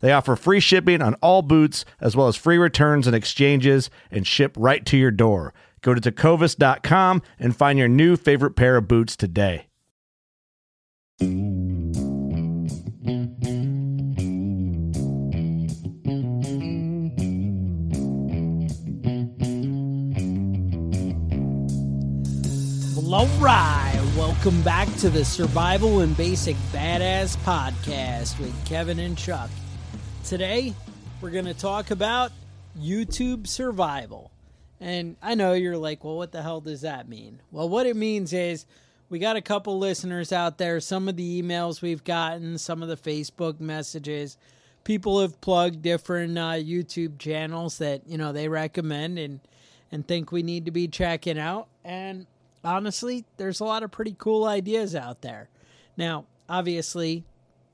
They offer free shipping on all boots, as well as free returns and exchanges, and ship right to your door. Go to tecovas.com and find your new favorite pair of boots today. Well, all right. Welcome back to the Survival and Basic Badass Podcast with Kevin and Chuck. Today, we're going to talk about YouTube survival. And I know you're like, well, what the hell does that mean? Well, what it means is we got a couple listeners out there. Some of the emails we've gotten, some of the Facebook messages, people have plugged different uh, YouTube channels that you know they recommend and and think we need to be checking out. And honestly, there's a lot of pretty cool ideas out there. Now, obviously,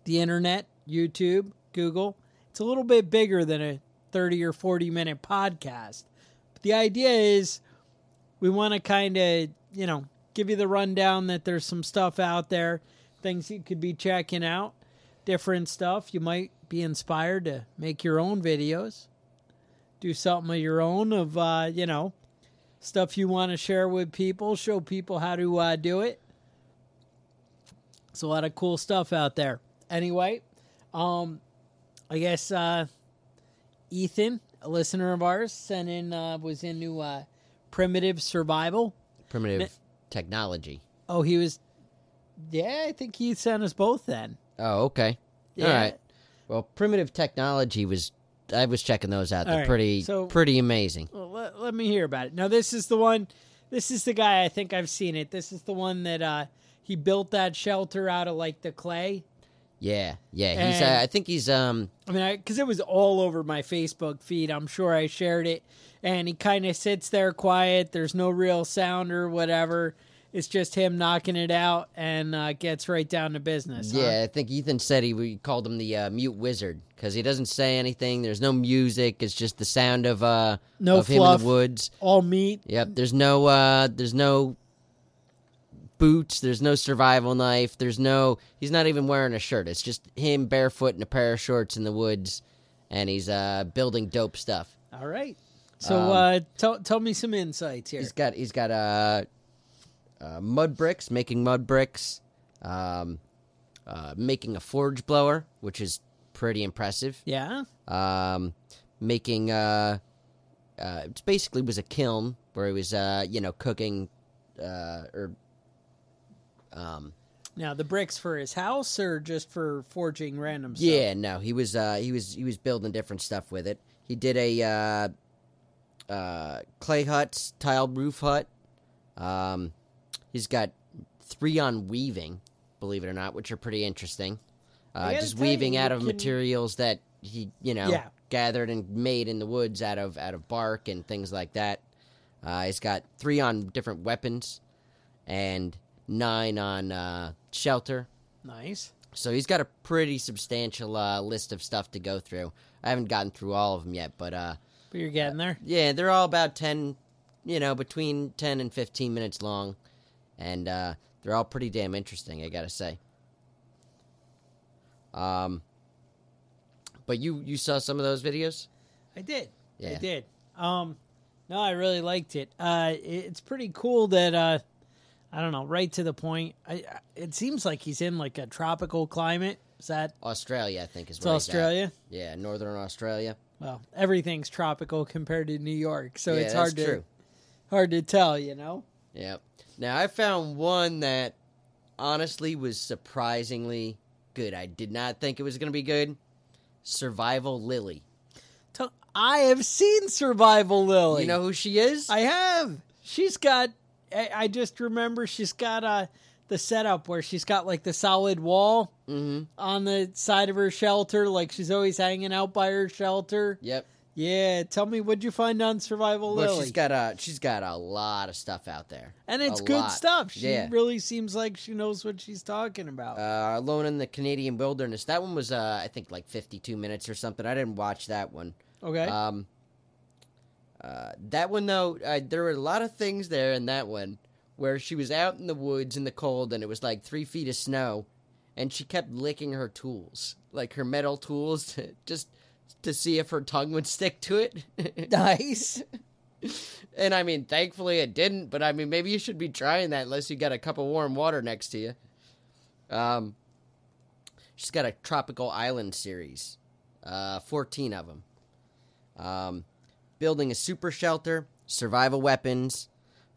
the internet, YouTube, Google, it's a little bit bigger than a 30 or 40 minute podcast. But the idea is we want to kind of, you know, give you the rundown that there's some stuff out there, things you could be checking out, different stuff. You might be inspired to make your own videos, do something of your own of, uh, you know, stuff you want to share with people, show people how to uh, do it. It's a lot of cool stuff out there. Anyway, um, I guess uh, Ethan, a listener of ours, sent in uh, was into uh, primitive survival. Primitive Mi- technology. Oh, he was. Yeah, I think he sent us both then. Oh, okay. Yeah. All right. Well, primitive technology was. I was checking those out. All They're right, pretty, so- pretty amazing. Well, let, let me hear about it. Now, this is the one. This is the guy. I think I've seen it. This is the one that uh, he built that shelter out of like the clay. Yeah, yeah. He's. Uh, I think he's. Um. I mean, because it was all over my Facebook feed. I'm sure I shared it. And he kind of sits there quiet. There's no real sound or whatever. It's just him knocking it out and uh, gets right down to business. huh? Yeah, I think Ethan said he we called him the uh, mute wizard because he doesn't say anything. There's no music. It's just the sound of uh No of him in the woods. All meat. Yep. There's no. uh There's no boots. There's no survival knife. There's no. He's not even wearing a shirt. It's just him barefoot in a pair of shorts in the woods, and he's uh building dope stuff. All right. So Um, uh, tell tell me some insights here. He's got he's got uh, uh mud bricks, making mud bricks, um, uh, making a forge blower, which is pretty impressive. Yeah. Um, making uh, uh, it basically was a kiln where he was uh, you know, cooking, uh, or um, Now the bricks for his house or just for forging random stuff? yeah, no, he was uh, he was he was building different stuff with it. He did a uh, uh, clay hut, tiled roof hut. Um, he's got three on weaving, believe it or not, which are pretty interesting. Uh, just tell you, weaving out of can- materials that he, you know, Yeah. gathered and made in the woods out of out of bark and things like that. Uh, he's got three on different weapons, and nine on uh, shelter. Nice. So he's got a pretty substantial uh, list of stuff to go through. I haven't gotten through all of them yet, but uh, But you're getting there. yeah, they're all about 10, you know, between 10 and 15 minutes long. And uh, they're all pretty damn interesting, I gotta say. Um, but you you saw some of those videos? I did. Yeah. I did. Um, no, I really liked it. Uh, it's pretty cool that uh, I don't know, right to the point. I, it seems like he's in like a tropical climate. Is that Australia, I think, is it's where he's at. Australia? Yeah, northern Australia. Well, everything's tropical compared to New York, so yeah, it's hard to true. hard to tell. You know. Yep. Now I found one that honestly was surprisingly good. I did not think it was going to be good. Survival Lily. I have seen Survival Lily. You know who she is? I have. She's got. I, I just remember she's got uh, the setup where she's got like the solid wall mm-hmm. on the side of her shelter, like she's always hanging out by her shelter. Yep. Yeah, tell me what'd you find on Survival Well, Lily? she's got a she's got a lot of stuff out there. and it's a good lot. stuff. She Yeah. really seems like she knows what she's talking about. Uh, Alone in the Canadian Wilderness. That one was uh, I think like 52 minutes or something. I didn't watch that one. okay. Um, uh, that one though, uh, there were a lot of things there in that one where she was out in the woods in the cold and it was like three feet of snow, and she kept licking her tools, like her metal tools, to, just to see if her tongue would stick to it. nice. and I mean, thankfully it didn't. But I mean, maybe you should be trying that unless you got a cup of warm water next to you. Um, she's got a tropical island series, uh, fourteen of them. Um, building a super shelter, survival weapons,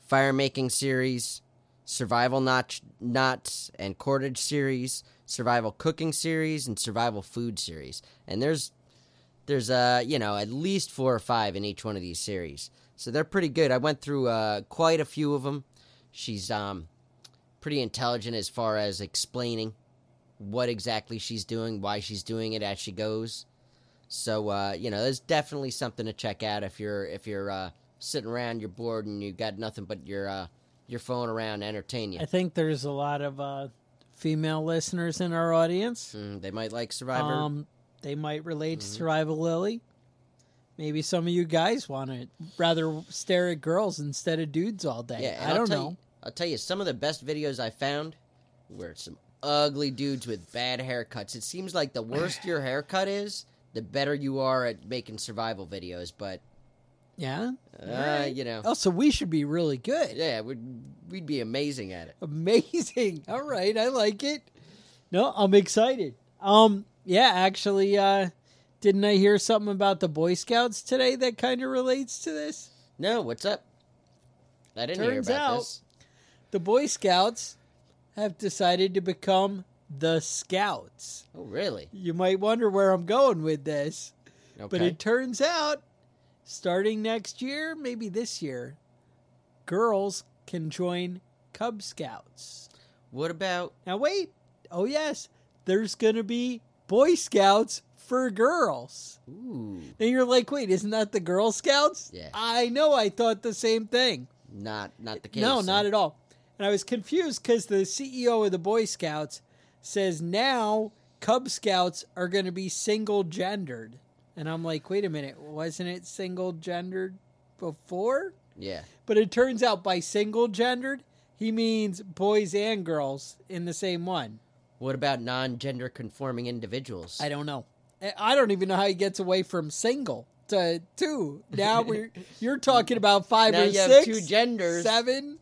fire making series, survival notch knots and cordage series, survival cooking series, and survival food series. And there's there's uh you know at least four or five in each one of these series, so they're pretty good. I went through uh, quite a few of them. She's um pretty intelligent as far as explaining what exactly she's doing, why she's doing it as she goes. So uh, you know, there's definitely something to check out if you're if you're uh, sitting around, you're bored, and you got nothing but your uh, your phone around to entertain you. I think there's a lot of uh, female listeners in our audience. Mm, they might like Survivor. Um, they might relate to Mhm. Survival Lily. Maybe some of you guys want to rather stare at girls instead of dudes all day. yeah, I I'll don't know. You, I'll tell you, some of the best videos I found were some ugly dudes with bad haircuts. It seems like the worst your haircut is, the better you are at making survival videos. But Yeah. uh, Alright. you know, Oh, so we should be really good. yeah, we'd we'd be amazing at it. Amazing. All right, I like it. No, I'm excited. Um, yeah, actually, uh, didn't I hear something about the Boy Scouts today that kind of relates to this? No, what's up? I didn't hear Turns about out- this. The Boy Scouts have decided to become the Scouts. Oh, really? You might wonder where I'm going with this, Okay. but it turns out starting next year, maybe this year, girls can join Cub Scouts. what about? Now, wait. Oh, yes. There's going to be Boy Scouts for girls. Ooh, And you're like, wait, isn't that the Girl Scouts? Yeah. I know. I thought the same thing. not not the case. No, huh? not at all. And I was confused because the CEO of the Boy Scouts says now Cub Scouts are going to be single gendered. And I'm like, wait a minute, wasn't it single gendered before? Yeah. But it turns out by single gendered, he means boys and girls in the same one. What about non-gender conforming individuals? I don't know. I- don't even know how he gets away from single to two. Now we're you're talking about five now or you have six, two genders, seven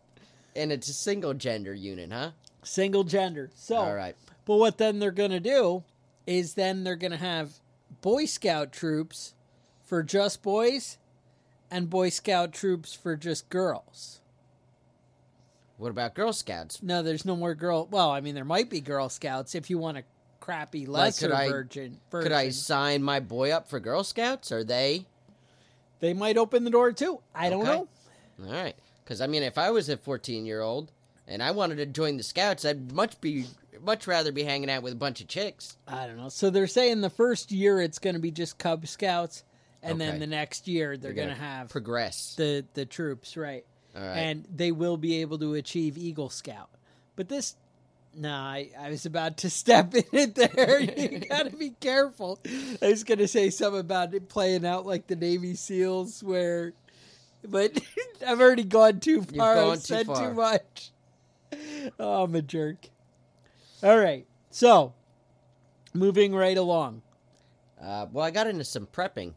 and it's a single gender unit, huh? Single gender. So All right. But what then they're going to do is then they're going to have Boy Scout troops for just boys and Boy Scout troops for just girls. What about Girl Scouts? No, there's no more girl. Well, I mean, there might be Girl Scouts if you want a crappy Like, lesser could I- virgin. Could I sign my boy up for Girl Scouts? Are they? they might open the door too. I don't know. All right. Because, I mean, if I was a 14 year old and I wanted to join the Scouts, I'd much be much rather be hanging out with a bunch of chicks. I don't know. So they're saying the first year it's going to be just Cub Scouts, and then the next year they're, going to have Progress. the the troops, right? Right. And they will be able to achieve Eagle Scout. But this, nah, I, I was about to step in it there. you got to be careful. I was going to say something about it playing out like the Navy SEALs, where, but I've already gone too far. I've said far. too much. Oh, I'm a jerk. All right, so moving right along. Uh, well, I got into some prepping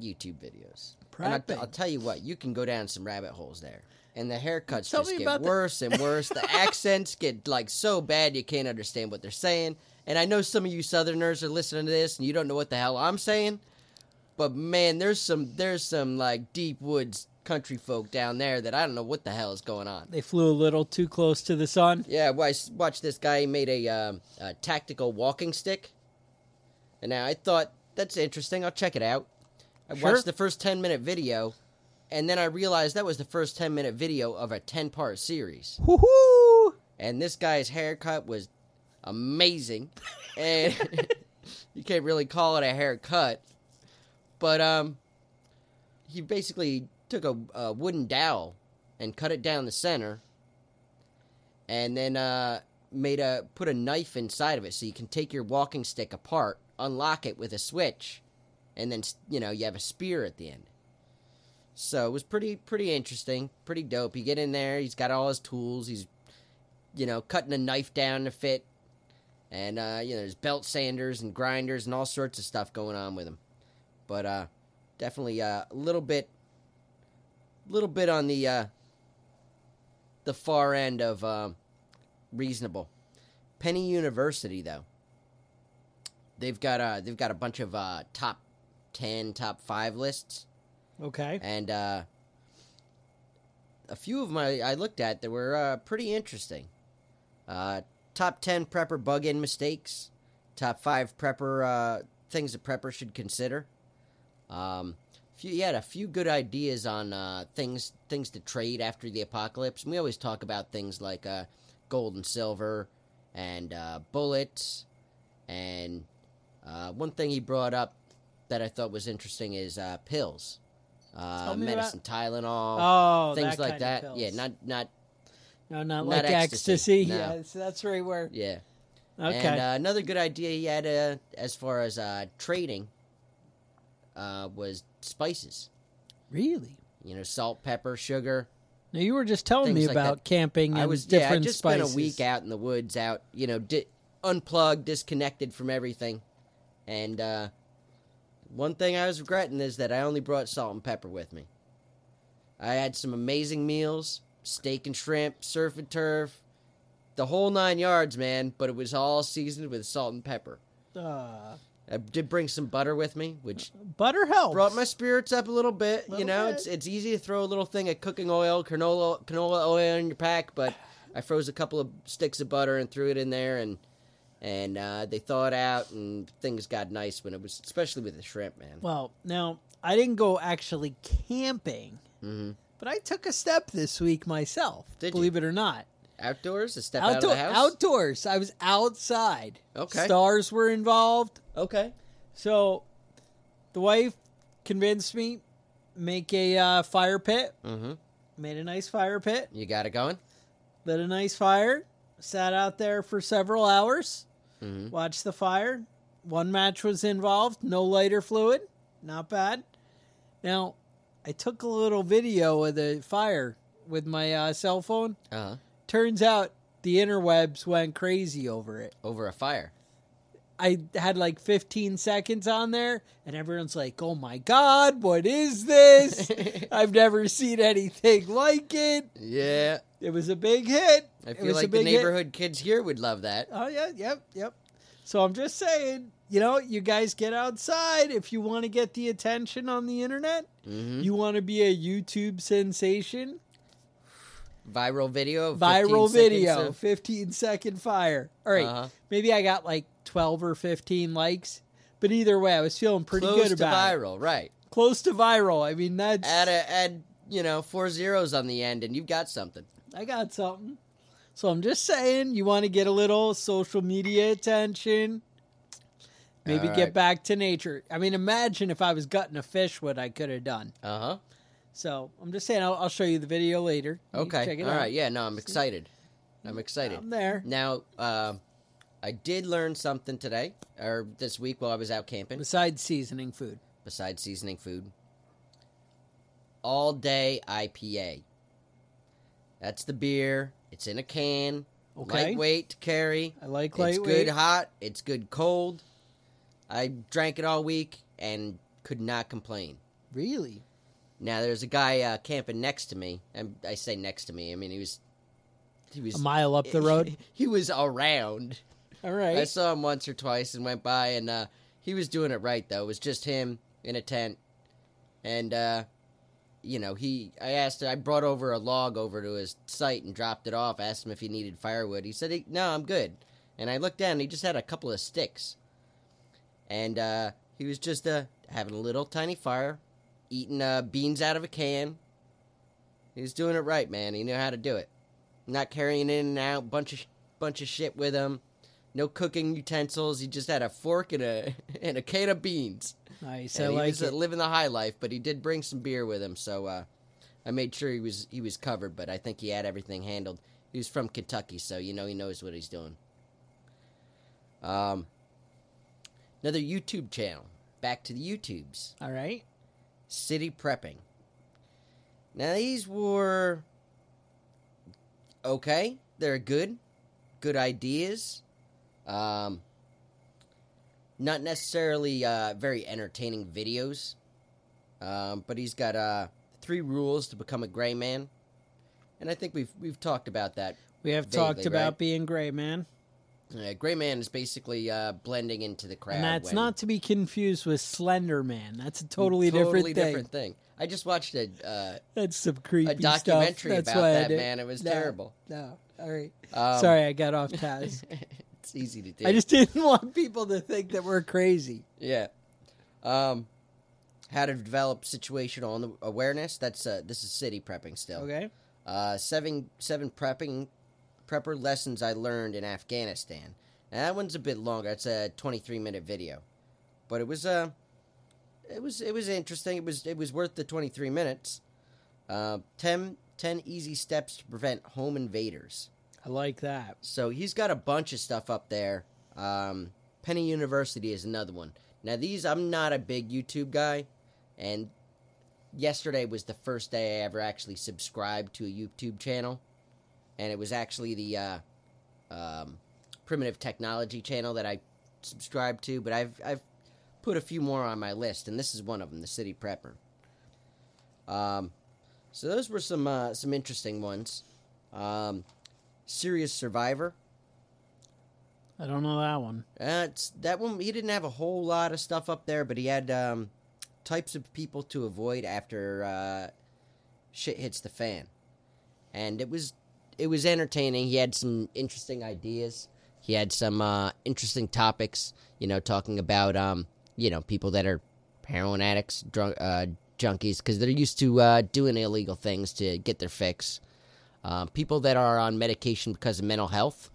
YouTube videos. And I'll, I'll tell you what, you can go down some rabbit holes there. And the haircuts Tell just get about the- worse and worse. the accents get like so bad you can't understand what they're saying. And I know some of you Southerners are listening to this and you don't know what the hell I'm saying. But man, there's some there's some like deep woods country folk down there that I don't know what the hell is going on. They flew a little too close to the sun. Yeah, s- watched this guy he made a, um, a tactical walking stick, and now I thought that's interesting. I'll check it out. I Sure. watched the first ten minute video, and then I realized that was the first ten minute video of a ten part series. Woohoo! And this guy's haircut was amazing, and you can't really call it a haircut, but um, he basically took a, a wooden dowel and cut it down the center, and then uh, made a put a knife inside of it so you can take your walking stick apart, unlock it with a switch, and then you know you have a spear at the end. So it was pretty pretty interesting, pretty dope. You get in there, he's got all his tools, he's you know cutting a knife down to fit, and uh, you know there's belt sanders and grinders and all sorts of stuff going on with him. But uh, definitely uh, a little bit, little bit on the uh, the far end of um, reasonable. Penny University though, they've got uh, they've got a bunch of uh, top ten, top five lists Okay. and uh, a few of them I, looked at that were uh, pretty interesting. Uh, top ten prepper bug-in mistakes, top five prepper uh, things a prepper should consider. Um, few, he had a few good ideas on uh, things things to trade after the apocalypse. And we always talk about things like uh, gold and silver, and uh, bullets, and uh, one thing he brought up that I thought was interesting is uh, pills, uh, Tell me about- medicine, Tylenol, Oh, things that like that. Yeah, not not no, not, not like ecstasy. ecstasy. No. Yeah, so that's where. yeah. Okay. And uh, another good idea he had uh, as far as uh, trading uh, was spices. really? You know, salt, pepper, sugar. Now you were just telling me like about that. camping and I was yeah, I different just spices. spent a week out in the woods, out you know, di- unplugged, disconnected from everything, and uh, one thing I was regretting is that I only brought salt and pepper with me. I had some amazing meals, steak and shrimp, surf and turf, the whole nine yards, man. But it was all seasoned with salt and pepper. Uh, I did bring some butter with me, which butter helps. brought my spirits up a little bit. you know, bit. it's it's easy to throw a little thing of cooking oil, canola canola oil in your pack, but I froze a couple of sticks of butter and threw it in there, and and uh, they thawed out, and things got nice when it was, especially with the shrimp, man. Well, now I didn't go actually camping, hmm but I took a step this week myself. Did you? believe it or not. Outdoors, a step out of the house. outdoors. I was outside. Okay. Stars were involved. okay. So the wife convinced me make a uh, fire pit. Mm-hmm. Made a nice fire pit. You got it going. Lit a nice fire. Sat out there for several hours. Mm-hmm. Watched the fire. One match was involved. No lighter fluid. Not bad. Now, I took a little video of the fire with my uh, cell phone. Uh huh. Turns out the interwebs went crazy over it. Over a fire. I had like 15 seconds on there, and everyone's like, "Oh my god, what is this? I've never seen anything like it." Yeah. It was a big hit. I feel like the big hit. neighborhood kids here would love that. Oh yeah, yep, yep. So I'm just saying, you know, you guys get outside if you want to get the attention on the internet. Mm-hmm. You want to be a YouTube sensation. Viral video. of 15 Viral seconds video, of- 15 second fire. All right, Uh-huh. maybe I got like 12 or 15 likes, but either way, I was feeling pretty close good about it. viral, right? Close to viral. I mean, that's. Add a, add you know four zeros on the end, and you've got something. I got something. So I'm just saying, you want to get a little social media attention. Maybe All get back to nature. I mean, imagine if I was gutting a fish, what I could have done. Uh huh. So I'm just saying, I'll, I'll show you the video later. You Okay. check it All out. right. Yeah. No, I'm excited. I'm excited. I'm there. Now, uh, I did learn something today or this week while I was out camping. Besides seasoning food. Besides seasoning food, all day IPA. That's the beer. It's in a can. Okay. Lightweight to carry. I like It's lightweight. good hot. It's good cold. I drank it all week and could not complain. Really? Now there's a guy uh, camping next to me, and I say next to me. I mean he was he was A mile up the road. he was around. All I saw him once or twice and went by, and uh, he was doing it right though. It was just him in a tent, and uh, you know he. I asked. I brought over a log over to his site and dropped it off. Asked him if he needed firewood. He said, he, "No, I'm good." And I looked down. and He just had a couple of sticks, and uh, he was just uh, having a little tiny fire, eating uh, beans out of a can. He was doing it right, man. He knew how to do it. Not carrying in and out bunch of bunch of shit with him. No cooking utensils. He just had a fork and a and a can of beans. Nice. And I he like was uh, it. living the high life, but he did bring some beer with him, so uh, I made sure he was he was covered. But I think he had everything handled. He was from Kentucky, so you know he knows what he's doing. Um, another YouTube channel. Back to the YouTubes. All right. City prepping. Now these were okay. They're good, good ideas. Um, not necessarily uh, very entertaining videos. Um, but he's got uh, three rules to become a gray man, and I think we've we've talked about that. We have Vaguely, talked about right? being gray, man. Uh, gray man is basically uh, blending into the crowd. And that's when- not to be confused with Slender Man. That's a totally, totally different thing. different thing. I just watched a uh, That's some creepy a documentary stuff. That's about that man. It was No, terrible. No. All right. Um, Sorry, I got off task. it's easy to do. I just didn't want people to think that we're crazy. yeah. Um, how to develop situational awareness. That's uh, this is city prepping still. Okay. Uh, seven seven prepping prepper lessons I learned in Afghanistan. Now that one's a bit longer. It's a 23 minute video, but it was uh, it was it was interesting. It was it was worth the 23 minutes. Uh, 10, 10 easy steps to prevent home invaders. I like that. So he's got a bunch of stuff up there. Um, Penny University is another one. Now these, I'm not a big YouTube guy, and yesterday was the first day I ever actually subscribed to a YouTube channel, and it was actually the uh, um, Primitive Technology channel that I subscribed to. But I've I've put a few more on my list, and this is one of them, the City Prepper. Um, so those were some uh, some interesting ones. Um, Serious Survivor. I don't know that one. Uh, that one he didn't have a whole lot of stuff up there, but he had um, types of people to avoid after uh, shit hits the fan, and it was it was entertaining. He had some interesting ideas. He had some uh, interesting topics. You know, talking about um, you know people that are heroin addicts, drunk uh, junkies, because they're used to uh, doing illegal things to get their fix. Uh, people that are on medication because of mental health.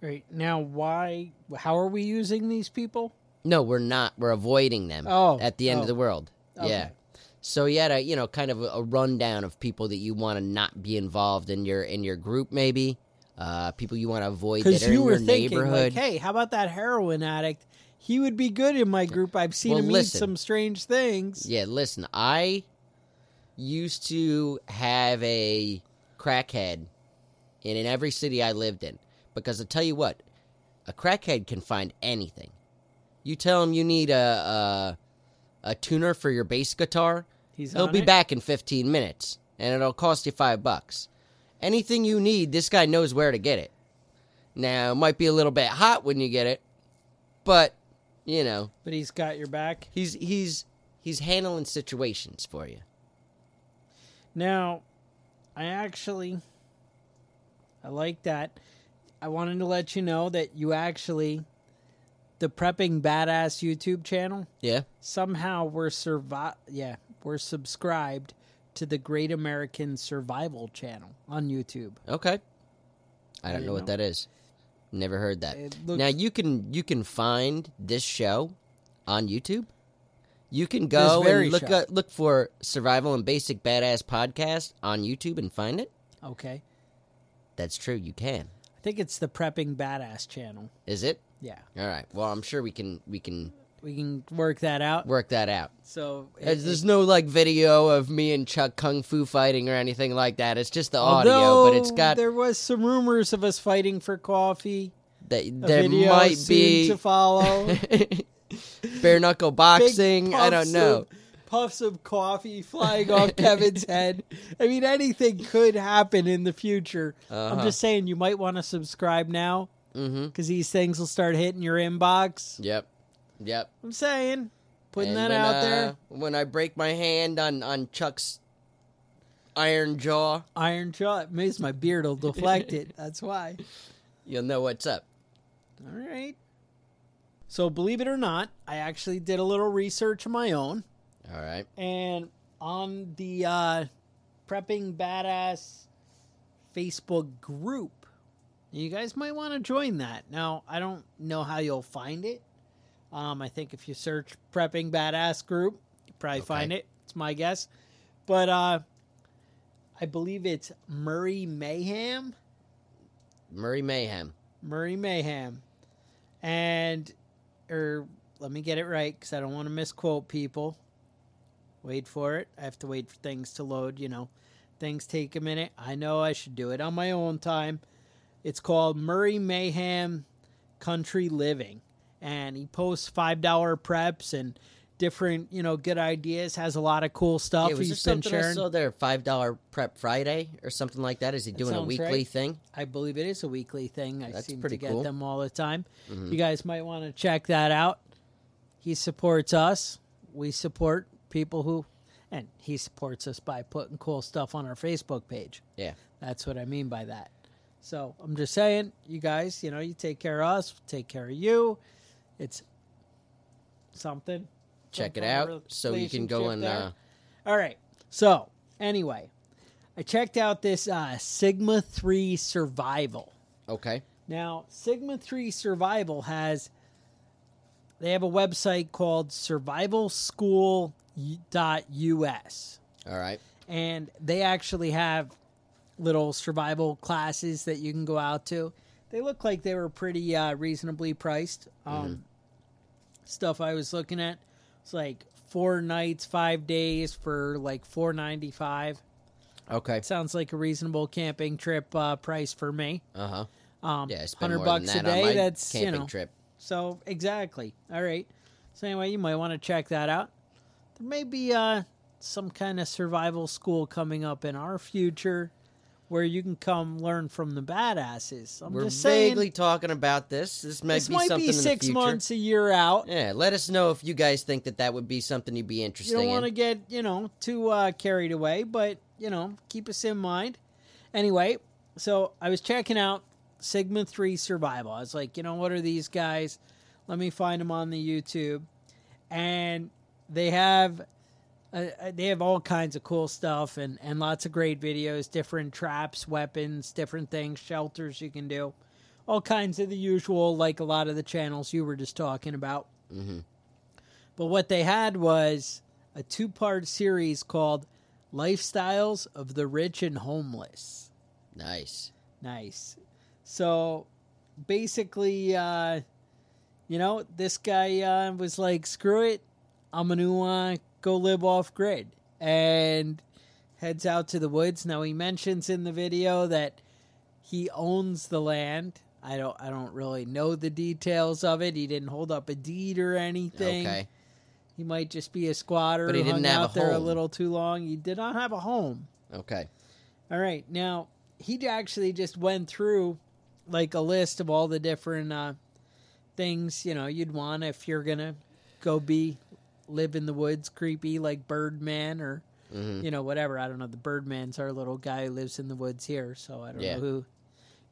Right. Now, why? How are we using these people? No, we're not. We're avoiding them. Oh, at the end oh. of the world. Okay. Yeah. So you had a you know kind of a, rundown of people that you want to not be involved in your in your group, maybe. Uh, people you want to avoid that Because are you in were your thinking, neighborhood. like, hey, how about that heroin addict? He would be good in my group. I've seen Well, him listen. eat some strange things. Yeah, listen, I used to have a crackhead in, in every city I lived in because I tell you what, a crackhead can find anything. You tell him you need a a, a tuner for your bass guitar, He's he'll be it? back in 15 minutes and it'll cost you 5 bucks. Anything you need, this guy knows where to get it. Now, it might be a little bit hot when you get it, but you know, But he's got your back. He's he's he's handling situations for you. Now, I actually, I like that. I wanted to let you know that you actually the prepping badass YouTube channel. Yeah. Somehow we're survi- Yeah, we're subscribed to the Great American Survival channel on YouTube. Okay. I don't didn't know what that is. Never heard that. Looks- now you can you can find this show on YouTube. You can go and look at, look for Survival and Basic Badass podcast on YouTube and find it. Okay, That's true. You can. I think it's the prepping badass channel. Is it? Yeah, All right. Well, I'm sure we can we can we can work that out. work that out. So Uh, There's no like video of me and Chuck kung fu fighting or anything like that. It's just the audio, but it's got there was some rumors of us fighting for coffee. that A there video might soon be to follow. bare knuckle Big boxing. I don't know. of- puffs of coffee flying off Kevin's head. I mean, anything could happen in the future. I'm Uh-huh. just saying, you might want to subscribe now Mm-hmm. because these things will start hitting your inbox. Yep. Yep. I'm saying, putting And that when, out uh, there. When I break my hand on on Chuck's iron jaw, Iron jaw. It means my beard will deflect it. That's why. you'll know what's up. All right. So, believe it or not, I actually did a little research of my own. All right. And on the uh, Prepping Badass Facebook group, you guys might want to join that. Now, I don't know how you'll find it. Um, I think if you search Prepping Badass group, you probably Okay. find it. It's my guess. But uh, I believe it's Murray Mayhem. Murray Mayhem. Murray Mayhem. And, or let me get it right because I don't want to misquote people. Wait for it. I have to wait for things to load. You know, things take a minute. I know I should do it on my own time. It's called Murray Mayhem Country Living. And he posts $5 preps and different, you know, good ideas. Has a lot of cool stuff Yeah, was there he's been something I sharing. saw there? Five dollar prep Friday or something like that? Is he doing a sounds weekly right. thing? I believe it is a weekly thing. I That's seem pretty to get cool. them all the time. Mhm. You guys might want to check that out. He supports us. We support people who, and he supports us by putting cool stuff on our Facebook page. Yeah. That's what I mean by that. So I'm just saying, you guys, you know, you take care of us, take care of you. It's something. Check it Some kind of out so you can go and there. uh, All right. So anyway, I checked out this uh, Sigma Three Survival. okay. Now, Sigma 3 Survival has they have a website called survivalschool.us All right. and they actually have little survival classes that you can go out to. They look like they were pretty uh, reasonably priced. Um, Stuff I was looking at it's like four nights, five days for like four ninety five. Okay. Sounds like a reasonable camping trip uh, price for me. Uh huh. Um, Yeah, hundred bucks a day. that's camping you know. trip. So exactly. All right. So anyway, you might want to check that out. There may be uh, some kind of survival school coming up in our future where you can come learn from the badasses. I'm We're just saying. vaguely talking about this. This might this be might something be in the six months, a year out. Yeah, let us know if you guys think that that would be something you'd be interested in. You don't want to get you know too uh, carried away, but you know keep us in mind. Anyway, so I was checking out Sigma Three Survival. I was like, you know, what are these guys? Let me find them on the YouTube, and they have uh, uh, they have all kinds of cool stuff and and lots of great videos, different traps, weapons, different things, shelters you can do, all kinds of the usual, like a lot of the channels you were just talking about. Mhm. But what they had was a two part series called Lifestyles of the Rich and Homeless. Nice. Nice. So basically, uh, you know, this guy uh, was like, screw it. I'm going to go live off grid. And heads out to the woods. Now, he mentions in the video that he owns the land. I don't, I don't really know the details of it. He didn't hold up a deed or anything. Okay. He might just be a squatter But he didn't have a out there a little too long. He did not have a home. Okay. All right. Now, he actually just went through like a list of all the different uh, things, you know, you'd want if you're going to go be live in the woods creepy like Birdman or hmm you know whatever. I don't know. The Birdman's our little guy who lives in the woods here, so I don't Yeah. know who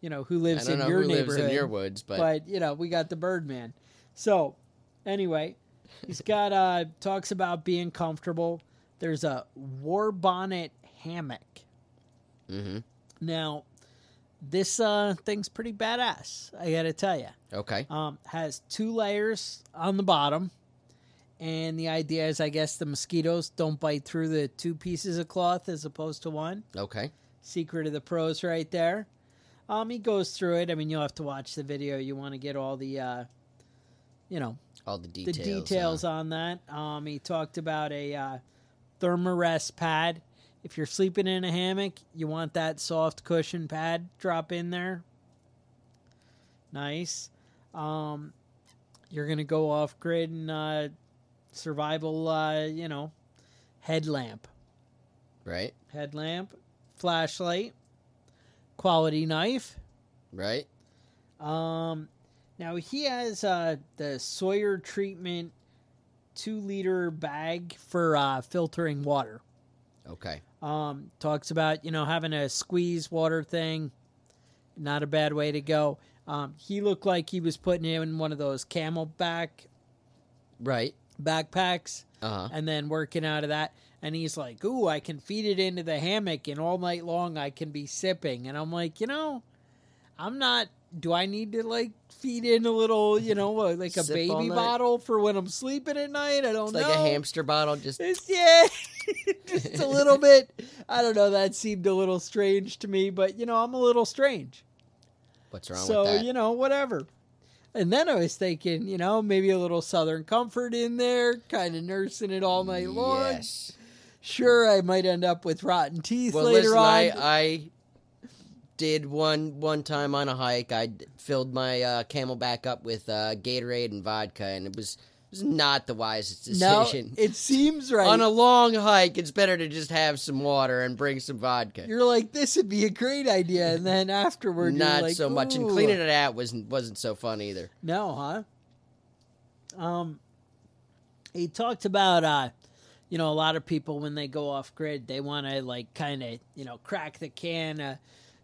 you know who lives in your neighborhood. in your woods, but, but you know, we got the Birdman. So, anyway, he's got uh talks about being comfortable. There's a Warbonnet hammock. Mm-hmm. Now, this uh thing's pretty badass. I got to tell you. Okay. Um, has two layers on the bottom, and the idea is, I guess, the mosquitoes don't bite through the two pieces of cloth as opposed to one. Okay. Secret of the pros, right there. Um, he goes through it. I mean, you'll have to watch the video. You want to get all the, uh, you know, All the the details. details uh, on that. Um, he talked about a uh, Therm-a-Rest pad. If you're sleeping in a hammock, you want that soft cushion pad drop in there. Nice. Um, you're gonna go off grid and uh, survival. Uh, you know, headlamp, right. headlamp, flashlight, quality knife. Right. Um, now he has uh, the Sawyer treatment two liter bag for uh, filtering water. Okay. Um, talks about you know having a squeeze water thing, not a bad way to go. Um, he looked like he was putting in one of those CamelBak Right. Backpacks Uh huh. and then working out of that. And he's like, "Ooh, I can feed it into the hammock, and all night long I can be sipping." And I'm like, you know, I'm not. Do I need to like feed in a little, you know, like a Sip baby bottle for when I'm sleeping at night? I don't It's like know. a hamster bottle. Just It's yeah, just a little bit. I don't know. That seemed a little strange to me, but you know, I'm a little strange. what's wrong so with that? you know, whatever. And then I was thinking, you know, maybe a little Southern Comfort in there, kind of nursing it all night long. Yes. Sure, I might end up with rotten teeth Well, later listen, on. I, I did one one time on a hike. I filled my uh, CamelBak up with uh, Gatorade and vodka, and it was it was not the wisest decision. no, it seems right. On a long hike, it's better to just have some water and bring some vodka. you're like, this would be a great idea, and then afterward, you're not like, so much, and cleaning it out wasn't wasn't so fun either. No, huh? Um, he talked about uh, you know, a lot of people when they go off grid, they want to like kind of you know crack the can of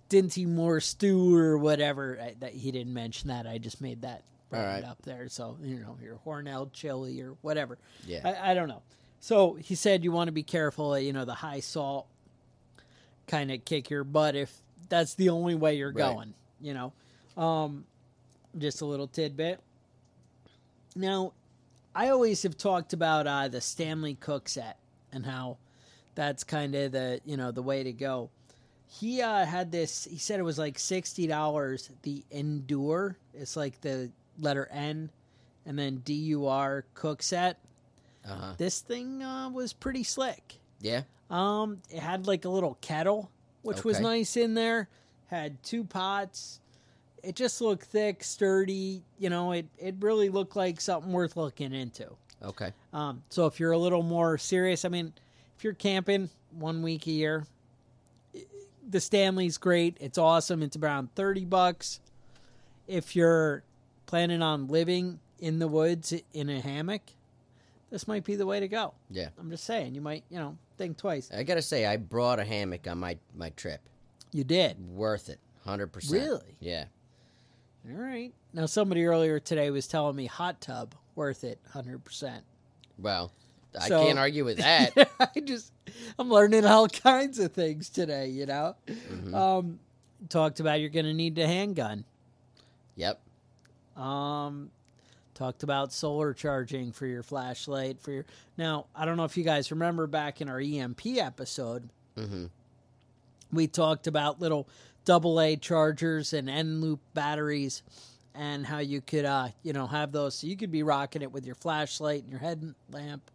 Dinty Moore stew or whatever. I, that he didn't mention that. I just made that right. up there. So you know, your Hormel chili or whatever. Yeah. I, I don't know. So he said you want to be careful. You know, the high salt kind of kick your butt if that's the only way you're Right. going. You know, um, just a little tidbit. Now, I always have talked about uh, the Stanley Cook set and how that's kind of the you know the way to go. He uh, had this. He said it was like sixty dollars. The Endure. It's like the letter N, and then D U R Cook set. Uh huh. This thing uh, was pretty slick. Yeah. Um, it had like a little kettle, which was nice in there. Had two pots. It just looked thick, sturdy. You know, it it really looked like something worth looking into. Okay. Um, so if you're a little more serious, I mean, if you're camping one week a year, the Stanley's great. It's awesome. It's around thirty bucks. If you're planning on living in the woods in a hammock, this might be the way to go. Yeah. I'm just saying, you might, you know, think twice. I gotta say, I brought a hammock on my my trip. You did. Worth it, hundred percent. Really? Yeah. All right. Now, somebody earlier today was telling me hot tub worth it, hundred percent. Well, I So- can't argue with that. I just, I'm learning all kinds of things today. You know, Mhm. um, talked about you're going to need a handgun. Yep. Um, talked about solar charging for your flashlight. For your now, I don't know if you guys remember back in our EMP episode, hmm we talked about little double A chargers and Eneloop batteries and how you could uh you know have those so you could be rocking it with your flashlight and your headlamp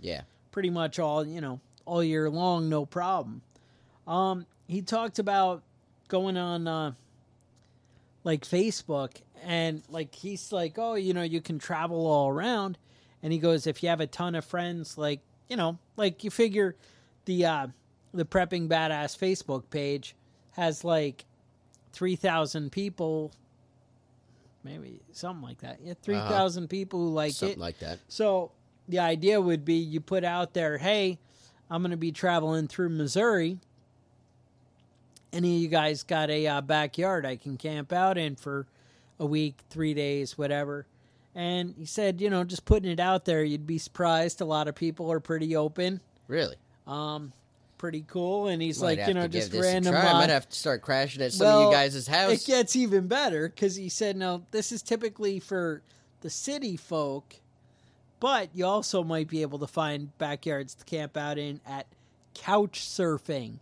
Yeah. pretty much all you know all year long no problem um he talked about going on uh like facebook and like he's like oh you know you can travel all around and he goes if you have a ton of friends like you know like you figure the uh the prepping badass facebook page has like 3000 people maybe something like that yeah 3000 people who like Something it like that. so the idea would be you put out there, hey, I'm going to be traveling through Missouri. Any of you guys got a uh, backyard I can camp out in for a week, three days, whatever? And he said, you know, just putting it out there, you'd be surprised. A lot of people are pretty open, Really? um, pretty cool. And he's Might like, you know, just random. I might have to start crashing at some well, of you guys' house. It gets even better because he said, no, this is typically for the city folk, but you also might be able to find backyards to camp out in at couchsurfing.com.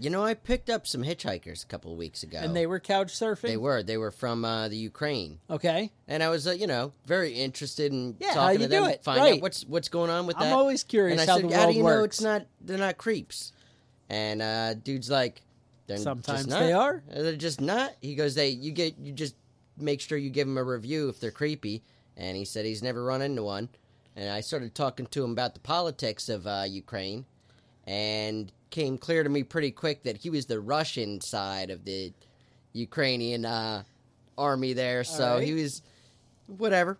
you know, I picked up some hitchhikers a couple of weeks ago. And they were couch surfing? They were. They were from uh, the Ukraine, Okay. and I was, uh, you know, very interested in Yeah, talking to them, find right. out what's what's going on with that. I'm always curious and I how said, the "How do you works. know it's not? They're not creeps." And uh, dude's like, "They're Sometimes just not. they are. They're just not." He goes, "They you get you just make sure you give them a review if they're creepy." And he said he's never run into one. And I started talking to him about the politics of uh, Ukraine, and came clear to me pretty quick that he was the Russian side of the Ukrainian uh, army there. So right. he was whatever,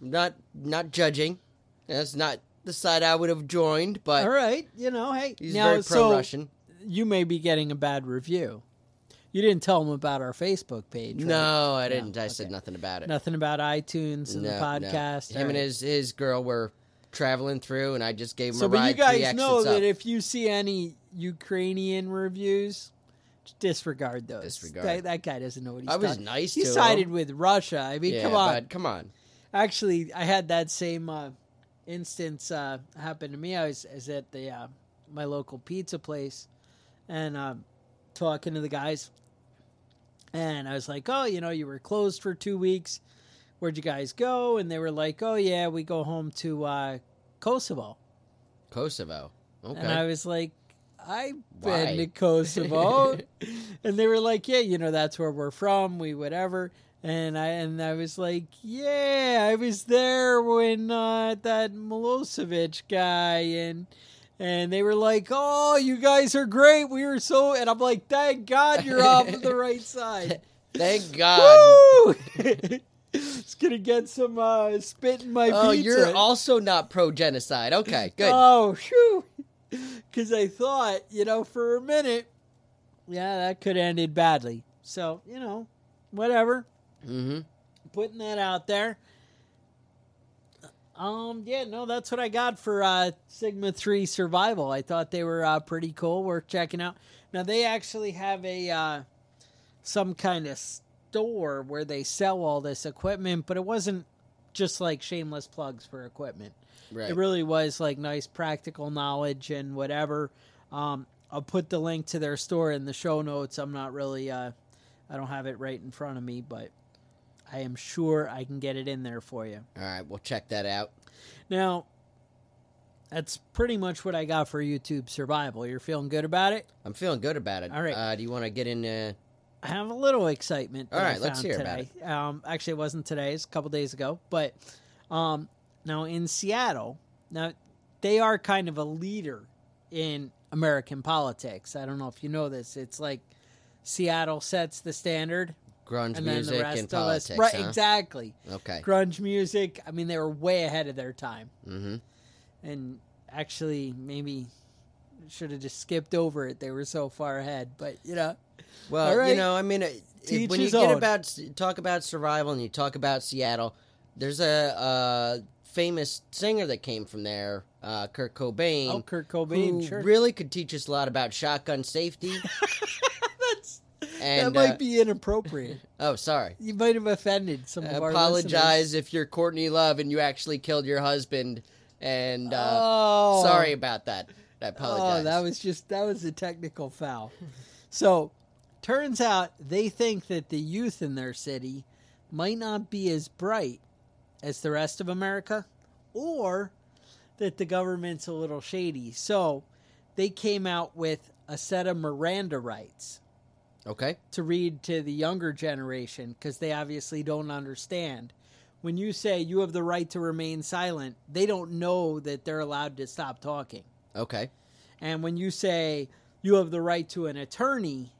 not not judging. That's not the side I would have joined, but All right. You know, hey. he's now, very pro-Russian. you may be getting a bad review. You didn't tell him about our Facebook page. right? No, I didn't. I okay. said nothing about it. Nothing about iTunes and No, the no. podcast. Him All and his his girl were traveling through, and I just gave him So, a but you guys know that up. if you see any Ukrainian reviews, disregard those. Disregard. That, that guy doesn't know what he's I was talking- nice He sided him. with Russia. I mean, yeah, come on. bud, come on. Actually, I had that same uh, instance uh, happen to me. I was, I was at the uh, my local pizza place and um, talking to the guys, and I was like, "Oh, you know, you were closed for two weeks. Where'd you guys go?" And they were like, "Oh, yeah, we go home to uh, Kosovo." Kosovo. Okay. And I was like, I've Why? been to Kosovo. and they were like, Yeah, you know, that's where we're from, we whatever. And I and I was like, Yeah, I was there when uh, that Milosevic guy and and they were like, Oh, you guys are great. We were so and I'm like, Thank God you're off the right side. Thank God. It's gonna get some uh, spit in my Oh, pizza. you're also not pro genocide. Okay, good. Oh, phew. Because I thought, you know, for a minute, yeah, that could have ended badly. So, you know, whatever. mm-hmm. Putting that out there. Um, yeah, no, that's what I got for uh, Sigma 3 Survival. I thought they were uh, pretty cool, worth checking out. Now, they actually have a uh, some kind of store where they sell all this equipment, but it wasn't just like shameless plugs for equipment. Right. It really was like nice practical knowledge and whatever. Um, I'll put the link to their store in the show notes. I'm not really, uh, I don't have it right in front of me, but I am sure I can get it in there for you. All right, we'll check that out. Now, that's pretty much what I got for YouTube survival. You're feeling good about it? I'm feeling good about it. All right. Uh, do you want to get into? I have a little excitement. All right, let's hear about today. Um, actually, it wasn't today; it's a couple days ago. But um, now in Seattle, now they are kind of a leader in American politics. I don't know if you know this. It's like Seattle sets the standard, Grunge and music the rest and of us, politics, right? huh? Exactly. Okay. Grunge music. I mean, they were way ahead of their time, Mm-hmm. and actually, maybe should have just skipped over it. They were so far ahead, but you know. Well, All you know, I mean, uh, To when you get own. about talk about survival and you talk about Seattle, there's a, uh famous singer that came from there, uh, Kurt Cobain. Oh, Kurt Cobain, who sure. really could teach us a lot about shotgun safety. That's, And that might uh, be inappropriate. oh, sorry. You might have offended some I of our apologize listeners. if you're Courtney Love and you actually killed your husband. And uh, oh, sorry about that. I apologize. Oh, that was just that was a technical foul. so, turns out they think that the youth in their city might not be as bright as the rest of America, or that the government's a little shady. So, they came out with a set of Miranda rights. okay. to read to the younger generation because they obviously don't understand. When you say you have the right to remain silent, they don't know that they're allowed to stop talking. Okay. And when you say you have the right to an attorney,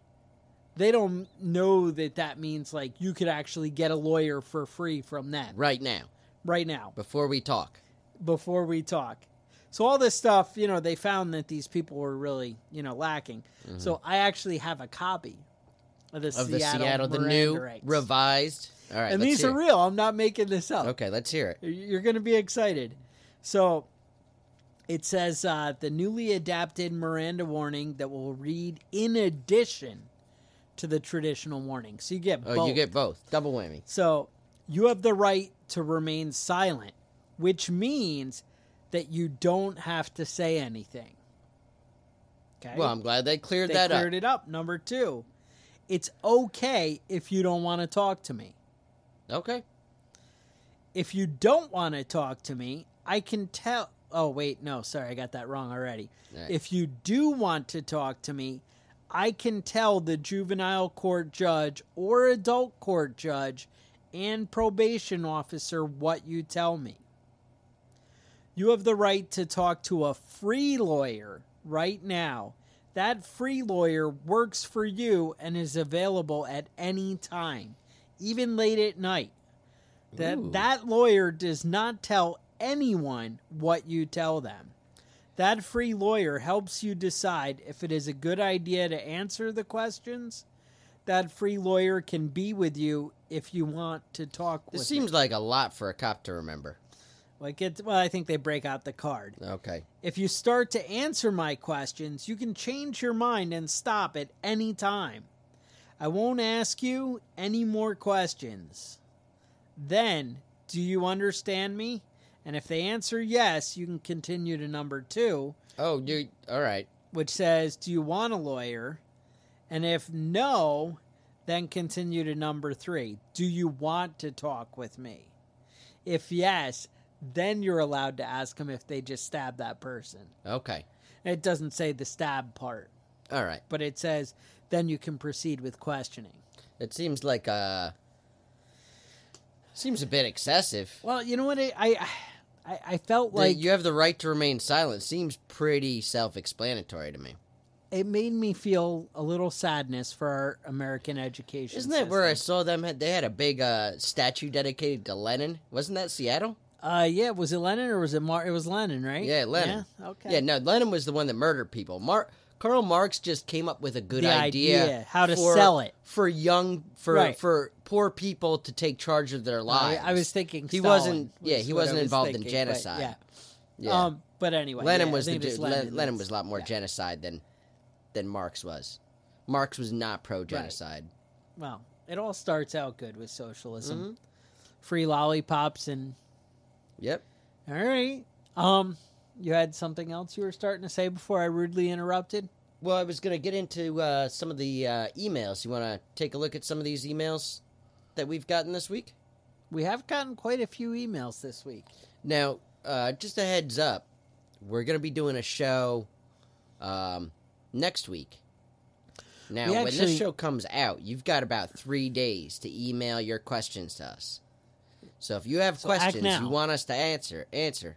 they don't know that that means like you could actually get a lawyer for free from them Right now, right now before we talk. before we talk. So all this stuff, you know, they found that these people were really, you know, lacking. Mm-hmm. So I actually have a copy of the of the Seattle, Seattle, the new rights. revised. All right, and these are it. real. I'm not making this up. Okay, let's hear it. You're going to be excited. So it says uh, the newly adapted Miranda warning that will read in addition to the traditional warning. So you get Oh, both. you get both. Double whammy. So you have the right to remain silent, which means that you don't have to say anything. Okay. Well, I'm glad they cleared they that up. cleared it up. Number two, it's okay if you don't want to talk to me. Okay. if you don't want to talk to me, I can tell. Oh, wait, no, sorry, I got that wrong already. Right. If you do want to talk to me, I can tell the juvenile court judge or adult court judge and probation officer what you tell me. You have the right to talk to a free lawyer right now. That free lawyer works for you and is available at any time, even late at night. That Ooh. that lawyer does not tell anyone what you tell them. That free lawyer helps you decide if it is a good idea to answer the questions. That free lawyer can be with you if you want to talk with This seems like a lot for a cop to remember. like it well I think they break out the card. Okay. If you start to answer my questions, you can change your mind and stop at any time. I won't ask you any more questions. Then, do you understand me? And if they answer yes, you can continue to number two. Oh, you all right? which says, Do you want a lawyer? And if no, then continue to number three. Do you want to talk with me? If yes, then you're allowed to ask them if they just stabbed that person. Okay. It doesn't say the stab part, All right. but it says then you can proceed with questioning. It seems like uh seems a bit excessive. Well, you know what? I I, I, I felt The- like you have the right to remain silent. Seems pretty self-explanatory to me. it made me feel a little sadness for our American education. Isn't that where I saw them? They had a big uh, statue dedicated to Lenin? Wasn't that Seattle? Uh, yeah, was it Lenin or was it Mar? It was Lenin, right? Yeah, Lenin. Yeah, okay. Yeah, no, Lenin was the one that murdered people. Mar- Karl Marx just came up with a good The idea, idea, how to for- sell it. for young for Right. for poor people to take charge of their lives. I was thinking he Stalin wasn't. Yeah, he wasn't was involved in thinking, but genocide. Yeah. Yeah. Um, but anyway, Lenin yeah, was the dude. was Lenin, Lenin, was a lot more yeah. genocide than than Marx was. Marx was not pro genocide. Well, it all starts out good with socialism, Mm-hmm. free lollipops, and Yep. all right. Um, you had something else you were starting to say before I rudely interrupted. Well, I was going to get into uh, some of the uh, emails. You want to take a look at some of these emails that we've gotten this week? We have gotten quite a few emails this week. Now, uh, just a heads up, we're going to be doing a show um, next week. Now, We when this show comes out, you've got about three days to email your questions to us. So if you have So questions you want us to answer, answer.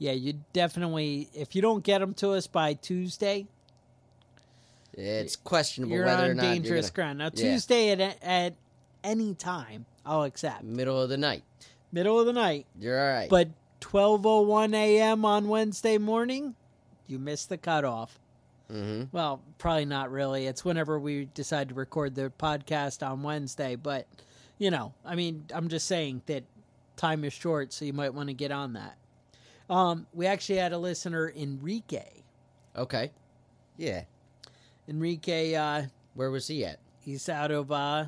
Yeah, you definitely. If you don't get them to us by Tuesday, It's questionable you're whether on or not dangerous you're ground. Now, Yeah. Tuesday at at any time, I'll accept. middle of the night. Middle of the night, You're all right. but 12:01 a.m. on Wednesday morning, you missed the cutoff. hmm Well, probably not really. It's whenever we decide to record the podcast on Wednesday, but you know, I mean, I'm just saying that time is short, so you might want to get on that. Um, we actually had a listener, Enrique. Okay. Yeah. Enrique, uh, Where was he at? he's out of uh,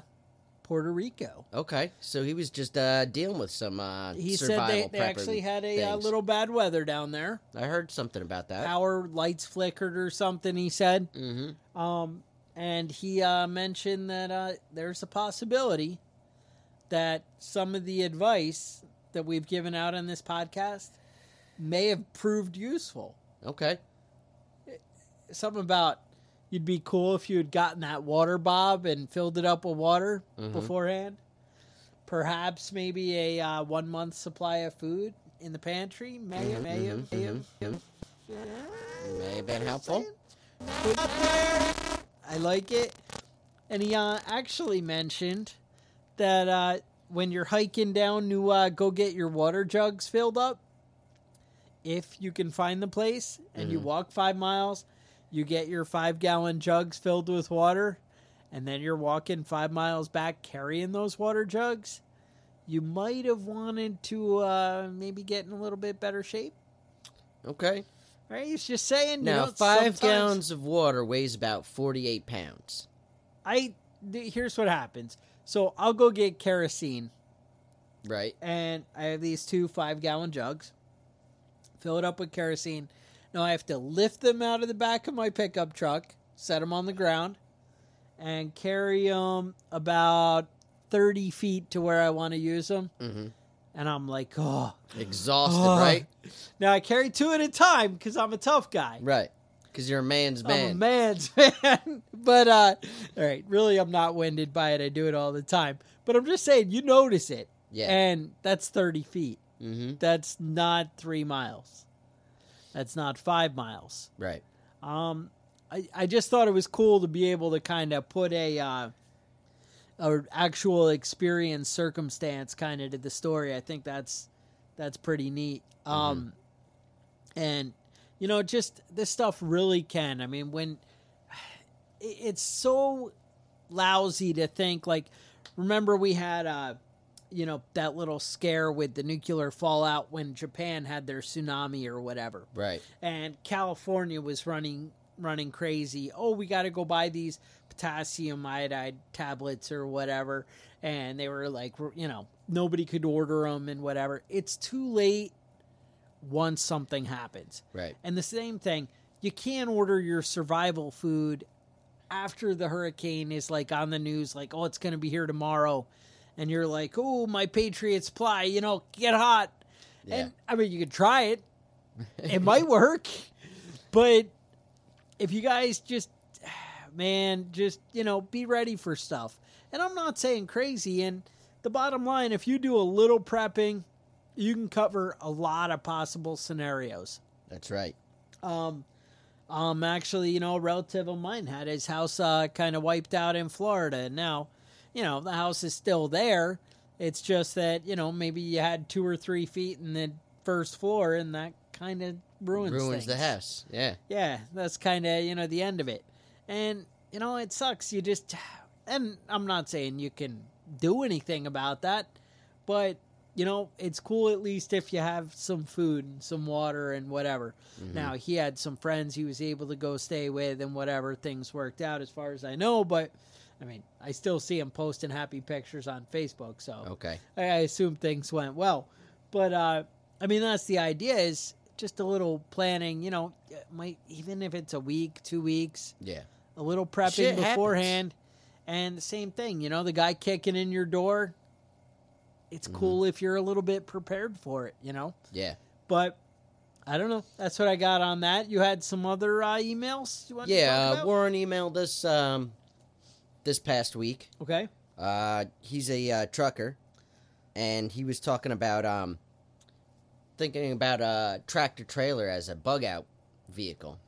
Puerto Rico. Okay, so he was just uh, dealing with some uh, He said they, they actually had a uh, things. little bad weather down there. I heard something about that. Power lights flickered or something. He said. hmm Um, and he uh, mentioned that uh, there's a possibility that some of the advice that we've given out on this podcast may have proved useful. Okay. Something about you'd be cool if you had gotten that water bob and filled it up with water Mhm. beforehand. Perhaps maybe a uh, one month supply of food in the pantry may have, may have, Mhm, may have, mhm, May have been helpful. put it there. I like it. And he uh, actually mentioned that uh, when you're hiking down to uh, go get your water jugs filled up, if you can find the place and you Mhm. walk five miles, you get your five gallon jugs filled with water, and then you're walking five miles back carrying those water jugs, you might have wanted to uh, maybe get in a little bit better shape. Okay. Right? He's just saying. Now, you know, five sometimes- gallons of water weighs about 48 pounds. I th- here's what happens. So I'll go get kerosene, Right. and I have these two five gallon jugs. Fill it up with kerosene. Now I have to lift them out of the back of my pickup truck, set them on the ground, and carry them about thirty feet to where I want to use them. hmm And I'm like, oh. Exhausted, Oh. right? Now I carry two at a time because I'm a tough guy. Right. Because you're a man's I'm a man. man's man. but uh all right, really I'm not winded by it. I do it all the time. But I'm just saying you notice it. Yeah. And that's 30 feet. hmm That's not 3 miles. That's not 5 miles. Right. Um I I just thought it was cool to be able to kind of put a uh a actual experience circumstance kind of to the story. I think that's that's pretty neat. Um and you know just this stuff really can. I mean when it- it's so lousy to think like remember we had uh you know that little scare with the nuclear fallout when Japan had their tsunami or whatever Right. and California was running running crazy. Oh, we got to go buy these potassium iodide tablets or whatever, and they were like, you know, nobody could order them and whatever. It's too late once something happens. Right. And the same thing, you can't order your survival food after the hurricane is like on the news, like, oh, it's going to be here tomorrow. And you're like, oh, my Patriots supply, you know, get hot. Yeah. And I mean, you could try it, it might work. But if you guys just, man, just, you know, be ready for stuff. And I'm not saying crazy. And the bottom line, if you do a little prepping, you can cover a lot of possible scenarios. That's right. Um, um, actually, you know, a relative of mine had his house uh, kind of wiped out in Florida. And now, you know, the house is still there. It's just that, you know, maybe you had two or three feet in the first floor and that kind of ruins Ruins the house. Yeah. Yeah, that's kind of, you know, the end of it. And, you know, it sucks. You just, and I'm not saying you can do anything about that, but, you know, it's cool at least if you have some food and some water and whatever. Mm-hmm. Now, he had some friends he was able to go stay with and whatever. Things worked out as far as I know, but, I mean, I still see him posting happy pictures on Facebook, so. Okay. I I assume things went well. But uh, I mean, that's the idea is just a little planning. You know, might even if it's a week, two weeks, Yeah. a little prepping Shit happens. beforehand. And the same thing, you know, the guy kicking in your door. It's Mm-hmm. cool if you're a little bit prepared for it, you know. Yeah. But I don't know. That's what I got on that. You had some other uh, emails. You want to Yeah. talk Uh. Warren emailed us um, this past week. okay. Uh, he's a uh, trucker, and he was talking about um, thinking about a tractor trailer as a bug out vehicle.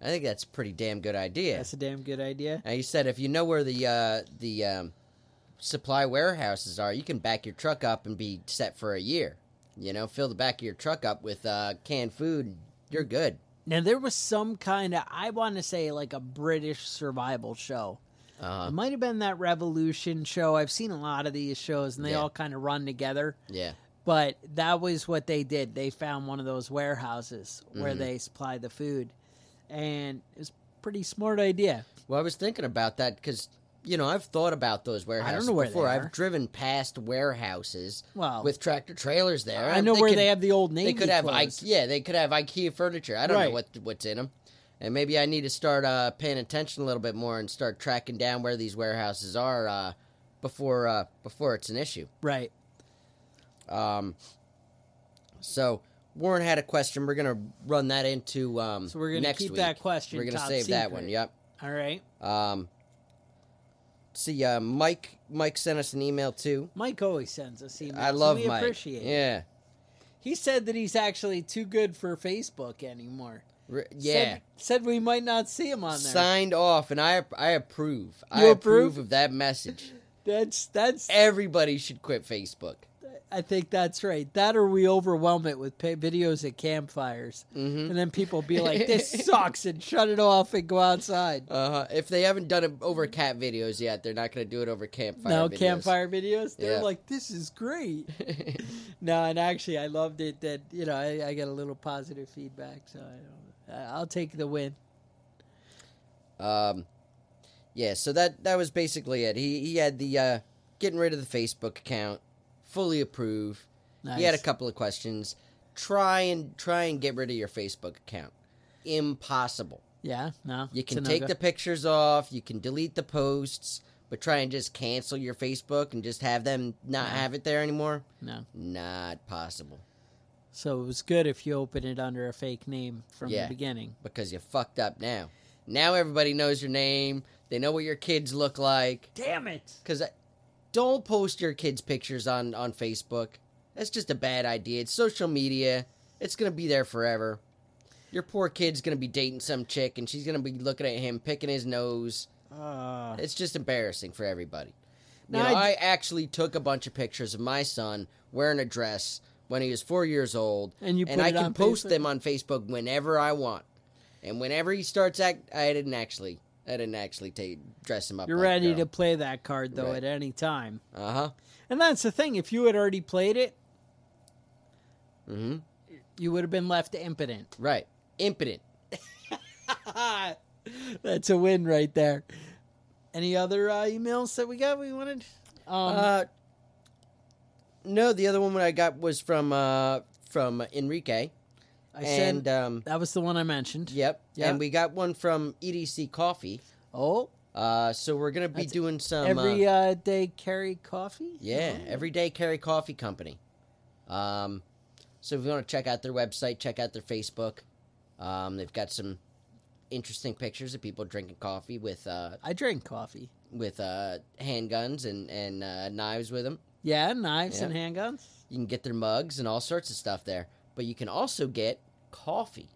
I think that's a pretty damn good idea. That's a damn good idea. Now, he said if you know where the uh, the um, supply warehouses are, you can back your truck up and be set for a year. You know, fill the back of your truck up with uh, canned food. You're good. Now there was some kind of I want to say like a British survival show. Uh, It might have been that Revolution show. I've seen a lot of these shows, and they Yeah. all kind of run together. yeah. But that was what they did. They found one of those warehouses where Mhm. they supply the food, and it was a pretty smart idea. Well, I was thinking about that because you know I've thought about those warehouses know where they before. I've driven past warehouses Well, with tractor trailers there. I know where could- they have the old Navy They could have I- yeah, they could have IKEA furniture. I don't Right. know what what's in them, and maybe I need to start uh, paying attention a little bit more and start tracking down where these warehouses are uh, before uh, before it's an issue. right. Um, so Warren had a question. We're gonna run that into um, So we're gonna keep week. that question We're gonna save that one. Yep. All right. Um, see, uh, Mike. Mike sent us an email too. Mike always sends us emails. I love we Mike. appreciate it. Yeah, He said that he's actually too good for Facebook anymore. Yeah. Said, said we might not see him on there. Signed off, and I I approve. I approve approve? of that message. That's that's. Everybody should quit Facebook. I think that's right. That or we overwhelm it with videos at campfires, Mm-hmm. and then people be like, "This sucks," and shut it off and go outside. Uh-huh. If they haven't done it over cat videos yet, they're not going to do it over campfire. no videos. campfire videos. They're Yeah. like, "This is great." no, and actually, I loved it. That you know, I, I get a little positive feedback, so I don't, I'll take the win. Um, yeah. So that that was basically it. He he had the uh, getting rid of the Facebook account, fully approve. Nice. He had a couple of questions. Try and try and get rid of your Facebook account. Impossible. Yeah, no, You can take the pictures off. You can delete the posts, but try and just cancel your Facebook and just have them not have it there anymore. no. Not possible So it was good if you open it under a fake name from Yeah. the beginning. because you fucked up now. Now everybody knows your name. They know what your kids look like. Damn it! Because don't post your kids' pictures on on Facebook. That's just a bad idea. It's social media. It's gonna be there forever. Your poor kid's gonna be dating some chick, and she's gonna be looking at him, picking his nose. Uh, It's just embarrassing for everybody. No, you know, I- I actually took a bunch of pictures of my son wearing a dress when he was four years old, And you and I can post Facebook? them on Facebook whenever I want. And whenever he starts act, I didn't actually, I didn't actually take dress him up. you're like ready to play that card though Right. at any time. Uh huh. And that's the thing. If you had already played it, Mm-hmm. you would have been left impotent. Right. Impotent. That's a win right there. Any other uh, emails that we got? We wanted. Um, uh, no, the other one I got was from uh from Enrique, I said and um, that was the one I mentioned. yep, Yeah. and we got one from EDC Coffee. Oh, Uh, so we're gonna be That's doing some every uh, uh, day carry coffee. yeah, Oh. everyday carry coffee company. Um, so if you want to check out their website, check out their Facebook. Um, they've got some interesting pictures of people drinking coffee with uh I drink coffee. with uh handguns and and uh, knives with them. Yeah, knives Yeah. and handguns. You can get their mugs and all sorts of stuff there. But you can also get coffee.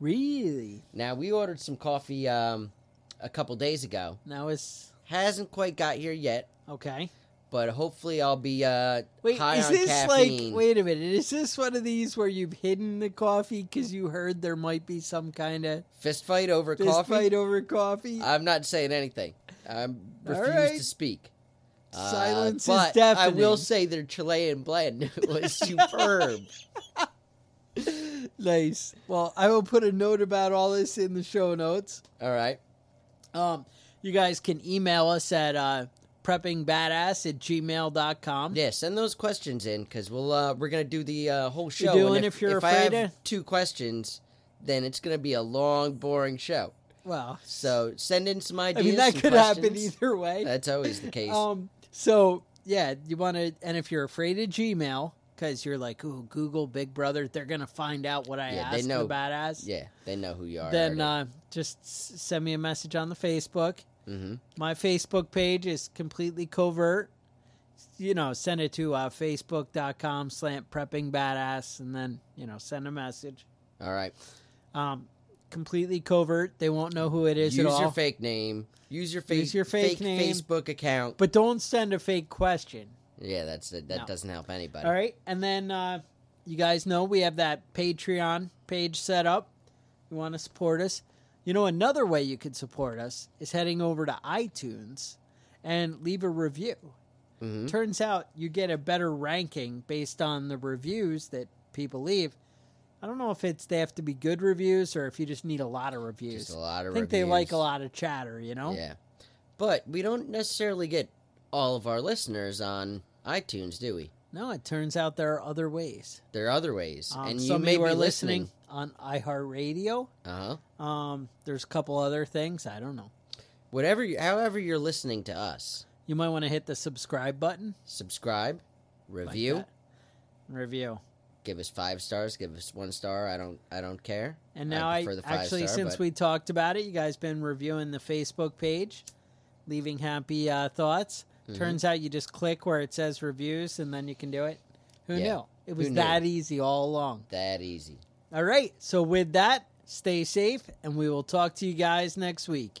Really? Now we ordered some coffee um, a couple days ago. Now it's Hasn't quite got here yet, okay. but hopefully I'll be uh, Wait, high is on this caffeine. like? Wait a minute. Is this one of these where you've hidden the coffee because you heard there might be some kind of Fist fight over fist coffee. fight over coffee? I'm not saying anything. I refuse right. to speak. Uh, Silence is but I will say their Chilean blend was superb. nice. Well, I will put a note about all this in the show notes. All right. Um, you guys can email us at uh, preppingbadass at gmail.com. Yeah, send those questions in because we'll uh, we're gonna do the uh, whole show. doing and if you're if I have of- two questions, then it's gonna be a long, boring show. Well, So send in some ideas. I mean, that could happen either way. That's always the case. Um, so yeah, you want to, and if you're afraid of Gmail, because you're like, ooh, Google Big Brother, they're gonna find out what I Yeah, they know. badass. yeah, they know who you are. Then uh, just s- send me a message on the Facebook. hmm My Facebook page is completely covert. You know, send it to uh, facebook.com slant prepping badass and then, you know, send a message. All right. Um, completely covert. They won't know who it is Use at all. your fake name. Use your, fa- Use your fake name. Facebook account. but don't send a fake question. yeah, that's that. No. doesn't help anybody. All right. And then uh, you guys know we have that Patreon page set up. You want to support us. You know, another way you could support us is heading over to iTunes and leave a review. Mhm. Turns out you get a better ranking based on the reviews that people leave. I don't know if it's they have to be good reviews or if you just need a lot of reviews. Just a lot of I think they like a lot of chatter, you know? Yeah, but we don't necessarily get all of our listeners on iTunes, do we? No, it turns out there are other ways. There are other ways, Um, and you may you be are listening. listening on iHeartRadio. Uh huh. Um, there's a couple other things. I don't know. Whatever, you, however you're listening to us, You might want to hit the subscribe button. subscribe, review, that. Review. Give us five stars, give us one star. I don't, I don't care. And now I, prefer the five actually, star, since but- we talked about it, you guys been reviewing the Facebook page, leaving happy uh, thoughts. Mm-hmm. Turns out you just click where it says reviews, and then you can do it. Who Yeah. knew? It was knew? that easy all along. that easy. All right. So with that, stay safe, and we will talk to you guys next week.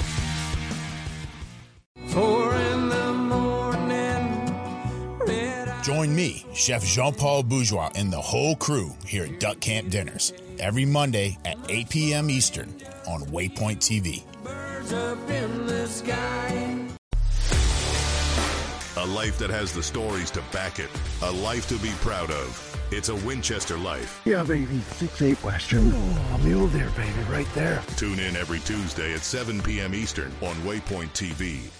Join me, Chef Jean Paul Bourgeois, and the whole crew here at Duck Camp Dinners every Monday at 8 p.m. Eastern on Waypoint TV. A life that has the stories to back it. A life to be proud of. It's a Winchester life. Yeah, baby. Six eight Western. Oh, mule deer, baby, right there. Tune in every Tuesday at 7 p.m. Eastern on Waypoint TV